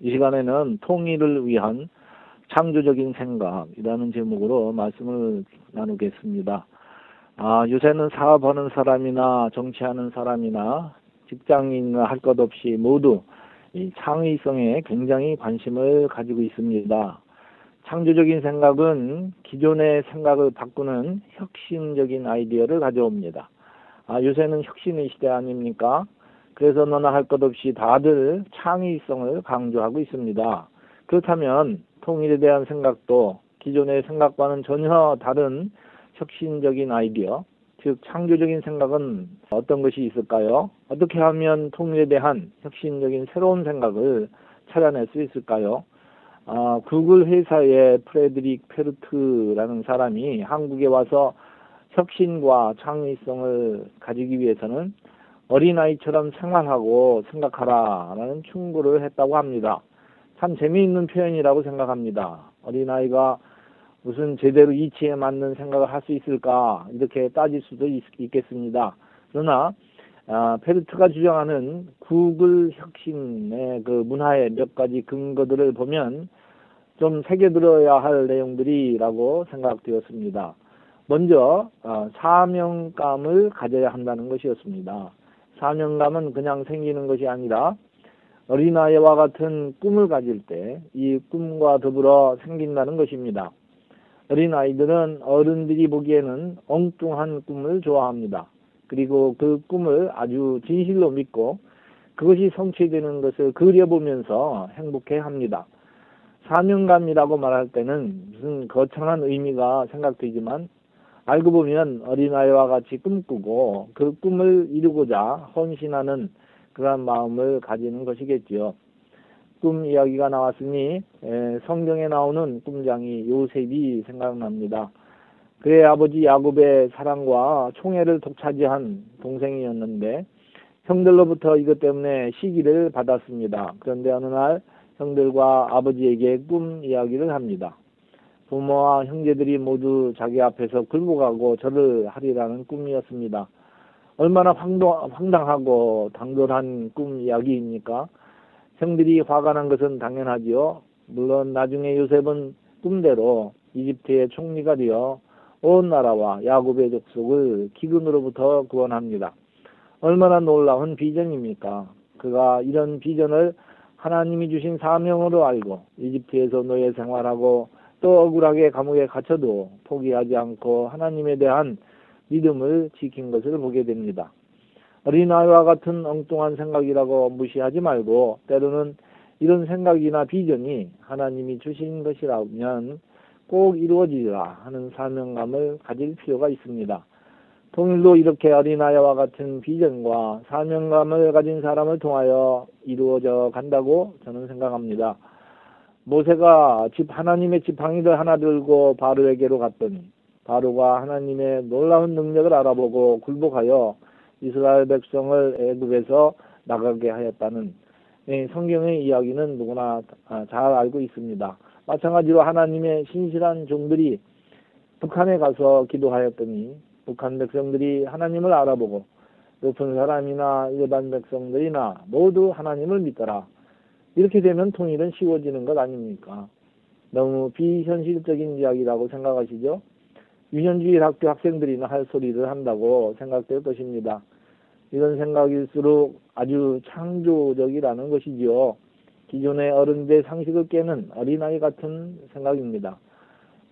이 시간에는 통일을 위한 창조적인 생각이라는 제목으로 말씀을 나누겠습니다. 아, 요새는 사업하는 사람이나 정치하는 사람이나 직장인이나 할 것 없이 모두 이 창의성에 굉장히 관심을 가지고 있습니다. 창조적인 생각은 기존의 생각을 바꾸는 혁신적인 아이디어를 가져옵니다. 아, 요새는 혁신의 시대 아닙니까? 그래서 너나 할 것 없이 다들 창의성을 강조하고 있습니다. 그렇다면 통일에 대한 생각도 기존의 생각과는 전혀 다른 혁신적인 아이디어, 즉 창조적인 생각은 어떤 것이 있을까요? 어떻게 하면 통일에 대한 혁신적인 새로운 생각을 찾아낼 수 있을까요? 아, 구글 회사의 프레드릭 페르트라는 사람이 한국에 와서 혁신과 창의성을 가지기 위해서는 어린아이처럼 생활하고 생각하라라는 충고를 했다고 합니다. 참 재미있는 표현이라고 생각합니다. 어린아이가 무슨 제대로 이치에 맞는 생각을 할 수 있을까 이렇게 따질 수도 있, 겠습니다 그러나 아, 페르트가 주장하는 구글 혁신의 그 문화의 몇 가지 근거들을 보면 좀 새겨들어야 할 내용들이라고 생각되었습니다. 먼저 아, 사명감을 가져야 한다는 것이었습니다. 사명감은 그냥 생기는 것이 아니라 어린아이와 같은 꿈을 가질 때 이 꿈과 더불어 생긴다는 것입니다. 어린아이들은 어른들이 보기에는 엉뚱한 꿈을 좋아합니다. 그리고 그 꿈을 아주 진실로 믿고 그것이 성취되는 것을 그려보면서 행복해 합니다. 사명감이라고 말할 때는 무슨 거창한 의미가 생각되지만 알고 보면 어린아이와 같이 꿈꾸고 그 꿈을 이루고자 헌신하는 그러한 마음을 가지는 것이겠지요. 꿈 이야기가 나왔으니 성경에 나오는 꿈장이 요셉이 생각납니다. 그의 아버지 야곱의 사랑과 총애를 독차지한 동생이었는데 형들로부터 이것 때문에 시기를 받았습니다. 그런데 어느 날 형들과 아버지에게 꿈 이야기를 합니다. 부모와 형제들이 모두 자기 앞에서 굴복하고 절을 하리라는 꿈이었습니다. 얼마나 황당하고 당돌한 꿈 이야기입니까? 형들이 화가 난 것은 당연하지요. 물론 나중에 요셉은 꿈대로 이집트의 총리가 되어 온 나라와 야곱의 족속을 기근으로부터 구원합니다. 얼마나 놀라운 비전입니까? 그가 이런 비전을 하나님이 주신 사명으로 알고 이집트에서 노예 생활하고 또 억울하게 감옥에 갇혀도 포기하지 않고 하나님에 대한 믿음을 지킨 것을 보게 됩니다. 어린아이와 같은 엉뚱한 생각이라고 무시하지 말고 때로는 이런 생각이나 비전이 하나님이 주신 것이라면 꼭 이루어지리라 하는 사명감을 가질 필요가 있습니다. 통일도 이렇게 어린아이와 같은 비전과 사명감을 가진 사람을 통하여 이루어져 간다고 저는 생각합니다. 모세가 집 하나님의 지팡이를 하나 들고 바로에게로 갔더니 바로가 하나님의 놀라운 능력을 알아보고 굴복하여 이스라엘 백성을 애굽에서 나가게 하였다는 성경의 이야기는 누구나 아, 잘 알고 있습니다. 마찬가지로 하나님의 신실한 종들이 북한에 가서 기도하였더니 북한 백성들이 하나님을 알아보고 높은 사람이나 일반 백성들이나 모두 하나님을 믿더라. 이렇게 되면 통일은 쉬워지는 것 아닙니까? 너무 비현실적인 이야기라고 생각하시죠? 유년주의 학교 학생들이나 할 소리를 한다고 생각될 것입니다. 이런 생각일수록 아주 창조적이라는 것이지요. 기존의 어른들의 상식을 깨는 어린아이 같은 생각입니다.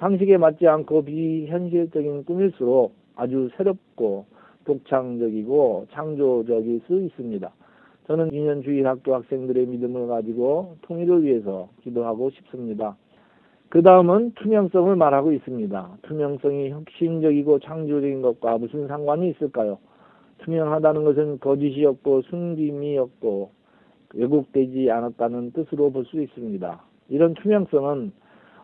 상식에 맞지 않고 비현실적인 꿈일수록 아주 새롭고 독창적이고 창조적일 수 있습니다. 저는 유년주의 학교 학생들의 믿음을 가지고 통일을 위해서 기도하고 싶습니다. 그 다음은 투명성을 말하고 있습니다. 투명성이 혁신적이고 창조적인 것과 무슨 상관이 있을까요? 투명하다는 것은 거짓이었고 숨김이었고 왜곡되지 않았다는 뜻으로 볼 수 있습니다. 이런 투명성은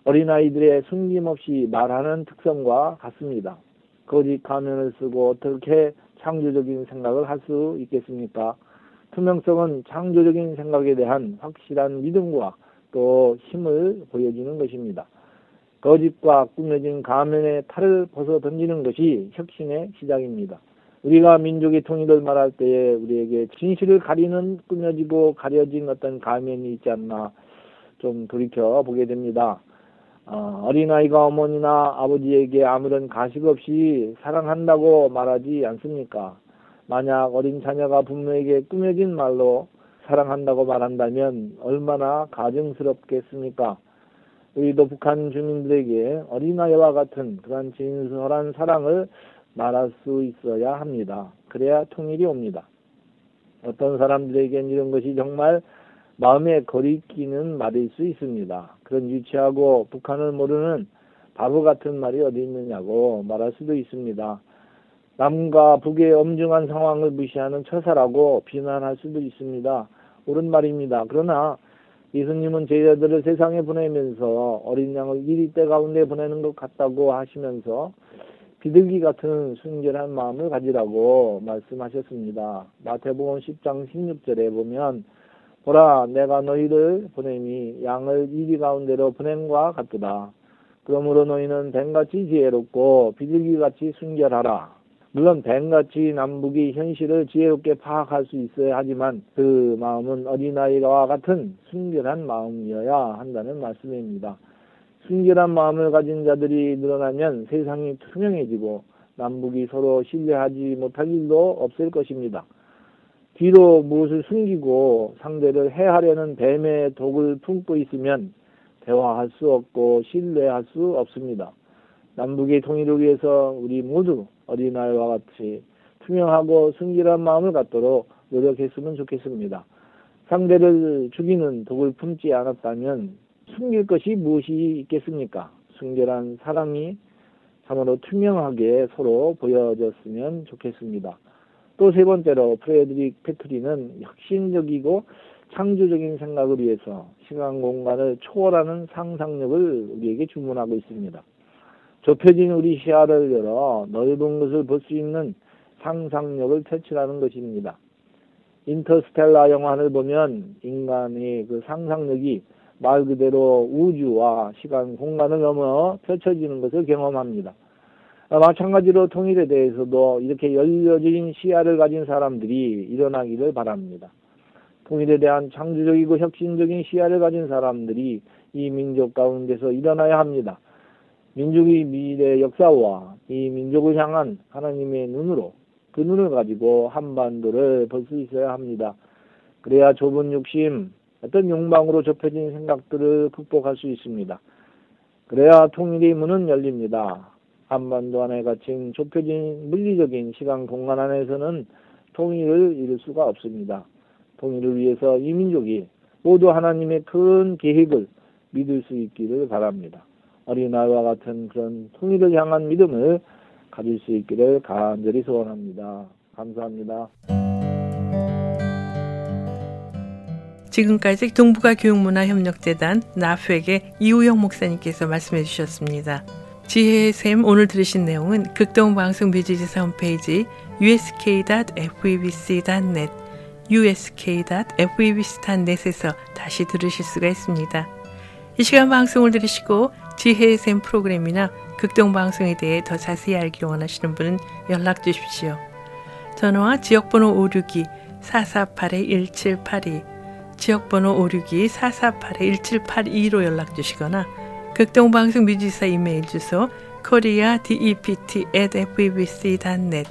어린아이들의 숨김없이 말하는 특성과 같습니다. 거짓 가면을 쓰고 어떻게 창조적인 생각을 할 수 있겠습니까? 투명성은 창조적인 생각에 대한 확실한 믿음과 또 힘을 보여주는 것입니다. 거짓과 꾸며진 가면의 탈을 벗어 던지는 것이 혁신의 시작입니다. 우리가 민족의 통일을 말할 때에 우리에게 진실을 가리는 꾸며지고 가려진 어떤 가면이 있지 않나 좀 돌이켜 보게 됩니다. 어, 어린아이가 어머니나 아버지에게 아무런 가식 없이 사랑한다고 말하지 않습니까? 만약 어린 자녀가 부모에게 꾸며진 말로 사랑한다고 말한다면 얼마나 가증스럽겠습니까? 우리도 북한 주민들에게 어린아이와 같은 그런 진솔한 사랑을 말할 수 있어야 합니다. 그래야 통일이 옵니다. 어떤 사람들에겐 이런 것이 정말 마음에 거리끼는 말일 수 있습니다. 그런 유치하고 북한을 모르는 바보 같은 말이 어디 있느냐고 말할 수도 있습니다. 남과 북의 엄중한 상황을 무시하는 처사라고 비난할 수도 있습니다. 옳은 말입니다. 그러나 예수님은 제자들을 세상에 보내면서 어린 양을 이리 때 가운데 보내는 것 같다고 하시면서 비둘기 같은 순결한 마음을 가지라고 말씀하셨습니다. 마태복음 10장 16절에 보면 보라 내가 너희를 보내니 양을 이리 가운데로 보냄과 같도다. 그러므로 너희는 뱀같이 지혜롭고 비둘기같이 순결하라. 물론 뱀같이 남북이 현실을 지혜롭게 파악할 수 있어야 하지만 그 마음은 어린아이와 같은 순결한 마음이어야 한다는 말씀입니다. 순결한 마음을 가진 자들이 늘어나면 세상이 투명해지고 남북이 서로 신뢰하지 못할 일도 없을 것입니다. 뒤로 무엇을 숨기고 상대를 해하려는 뱀의 독을 품고 있으면 대화할 수 없고 신뢰할 수 없습니다. 남북의 통일을 위해서 우리 모두 어린아이와 같이 투명하고 순결한 마음을 갖도록 노력했으면 좋겠습니다. 상대를 죽이는 독을 품지 않았다면 숨길 것이 무엇이 있겠습니까? 순결한 사랑이 참으로 투명하게 서로 보여졌으면 좋겠습니다. 또 세 번째로 프레드릭 페트리는 혁신적이고 창조적인 생각을 위해서 시간 공간을 초월하는 상상력을 우리에게 주문하고 있습니다. 좁혀진 우리 시야를 열어 넓은 것을 볼 수 있는 상상력을 퇴출하는 것입니다. 인터스텔라 영화를 보면 인간의 그 상상력이 말 그대로 우주와 시간 공간을 넘어 펼쳐지는 것을 경험합니다. 아, 마찬가지로 통일에 대해서도 이렇게 열려진 시야를 가진 사람들이 일어나기를 바랍니다. 통일에 대한 창조적이고 혁신적인 시야를 가진 사람들이 이 민족 가운데서 일어나야 합니다. 민족의 미래 역사와 이 민족을 향한 하나님의 눈으로 그 눈을 가지고 한반도를 볼 수 있어야 합니다. 그래야 좁은 욕심, 어떤 욕망으로 좁혀진 생각들을 극복할 수 있습니다. 그래야 통일의 문은 열립니다. 한반도 안에 갇힌 좁혀진 물리적인 시간 공간 안에서는 통일을 이룰 수가 없습니다. 통일을 위해서 이 민족이 모두 하나님의 큰 계획을 믿을 수 있기를 바랍니다. 어린아이와 같은 그런 통일을 향한 믿음을 가질 수 있기를 간절히 소원합니다. 감사합니다. 지금까지 동북아 교육문화협력재단 나프에게 이우영 목사님께서 말씀해 주셨습니다. 지혜의 샘 오늘 들으신 내용은 극동방송 뮤지지사 홈페이지 usk.febc.net usk.febc.net에서 다시 들으실 수가 있습니다. 이 시간 방송을 들으시고 지혜의 샘 프로그램이나 극동방송에 대해 더 자세히 알기 원하시는 분은 연락 주십시오. 전화와 지역번호 562-448-1782 지역번호 562-448-1782로 연락 주시거나 극동방송 뮤지사 이메일 주소 koreadept@febc.net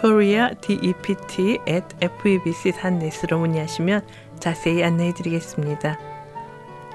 koreadept@febc.net으로 문의하시면 자세히 안내해 드리겠습니다.